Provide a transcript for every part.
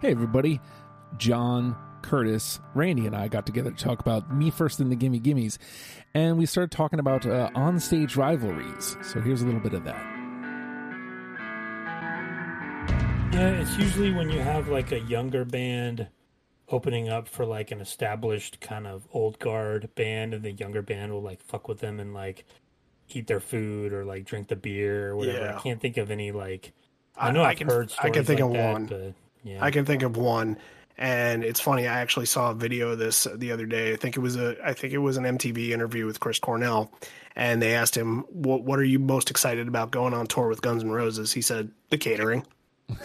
Hey, everybody. John, Curtis, Randy, and I got together to talk about Me First and the Gimme Gimmes. And we started talking about uh, on stage rivalries. So here's a little bit of that. Yeah, it's usually when you have like a younger band opening up for like an established kind of old guard band, and the younger band will like fuck with them and like eat their food or like drink the beer or whatever. Yeah. I can't think of any like. I- I know I I, have can- heard. I can think like of that, one. But, yeah, I can think of one, and it's funny. I actually saw a video of this the other day. I think it was a I think it was an MTV interview with Chris Cornell, and they asked him, "What what are you most excited about going on tour with Guns N' Roses?" He said, "The catering."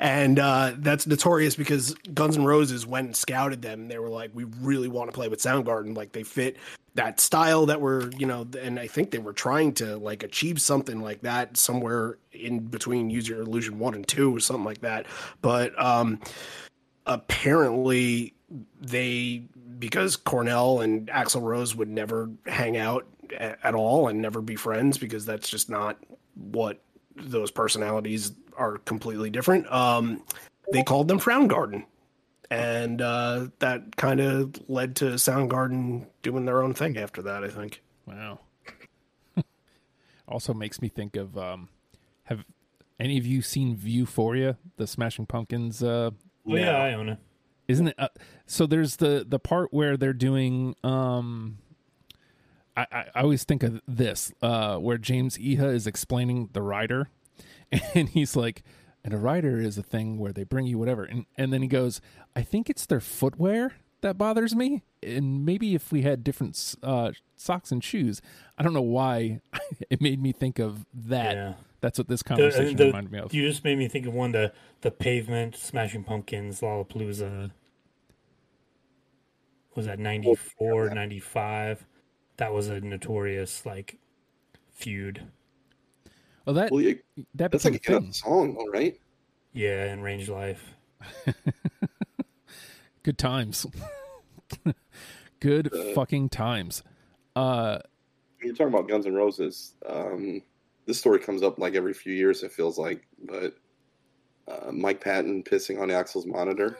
and uh, that's notorious because Guns N' Roses went and scouted them. They were like, "We really want to play with Soundgarden. Like they fit that style that we're, you know." And I think they were trying to like achieve something like that somewhere in between Use Your Illusion one and two or something like that. But um, apparently, they because Cornell and Axl Rose would never hang out at all and never be friends because that's just not what those personalities are completely different. Um, they called them Frown Garden. And uh, that kind of led to Soundgarden doing their own thing after that, I think. Wow. also makes me think of um, have any of you seen Vieuphoria, the Smashing Pumpkins? Uh, Oh yeah, I own it. isn't it? Uh, so there's the the part where they're doing. Um, I, I, I always think of this uh, where James Iha is explaining the rider, and he's like, "And a rider is a thing where they bring you whatever," and and then he goes, "I think it's their footwear." That bothers me, and maybe if we had different uh, socks and shoes, I don't know why it made me think of that. Yeah. That's what this The- conversation the- reminded me of. You just made me think of one the the pavement, Smashing Pumpkins, Lollapalooza. Was that 94, 95? That was a notorious like feud. Well, that Well, you, that that's like a a thing. song, all right? Yeah, in Range Life. Good times. Good Uh, fucking times. Uh, You're talking about Guns N' Roses. Um, this story comes up like every few years. It feels like, but uh, Mike Patton pissing on Axl's monitor.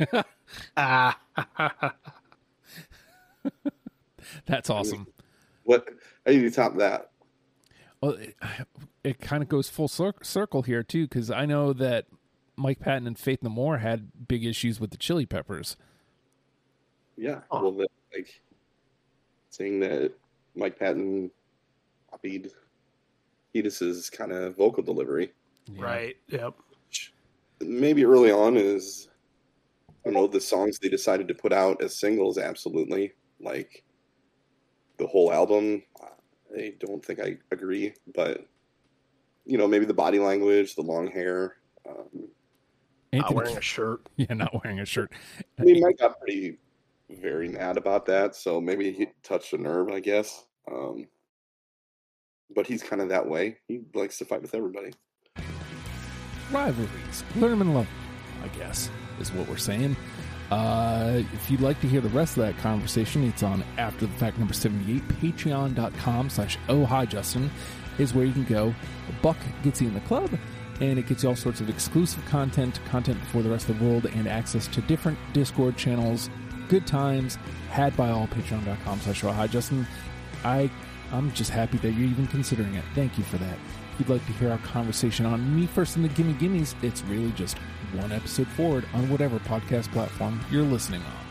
Ah, that's awesome. What? How do you top that? Well, it, it kind of goes full cir- circle here too, because I know that Mike Patton and Faith No More had big issues with the Chili Peppers. Yeah. Huh. Well, the, like saying that Mike Patton copied Kiedis's kind of vocal delivery. Yeah. right. Yep. Maybe early on is I don't know the songs they decided to put out as singles. Absolutely, like the whole album. I don't think I agree, but you know maybe the body language, the long hair. Um, Not wearing a shirt. yeah, not wearing a shirt. I mean, Mike got pretty very mad about that, so maybe he touched a nerve, I guess. Um, but he's kind of that way. He likes to fight with everybody. rivalries. Learn them and love I guess, is what we're saying. Uh, if you'd like to hear the rest of that conversation, it's on After the Fact number 78. Patreon.com slash Oh Hi Justin is where you can go. A buck gets you in the club, and it gets you all sorts of exclusive content, content for the rest of the world, and access to different Discord channels. Good times had by all. Patreon.com slash Oh Hi Justin. I, I'm just happy that you're even considering it. Thank you for that. If you'd like to hear our conversation on Me First and the Gimme Gimmes, it's really just one episode forward on whatever podcast platform you're listening on.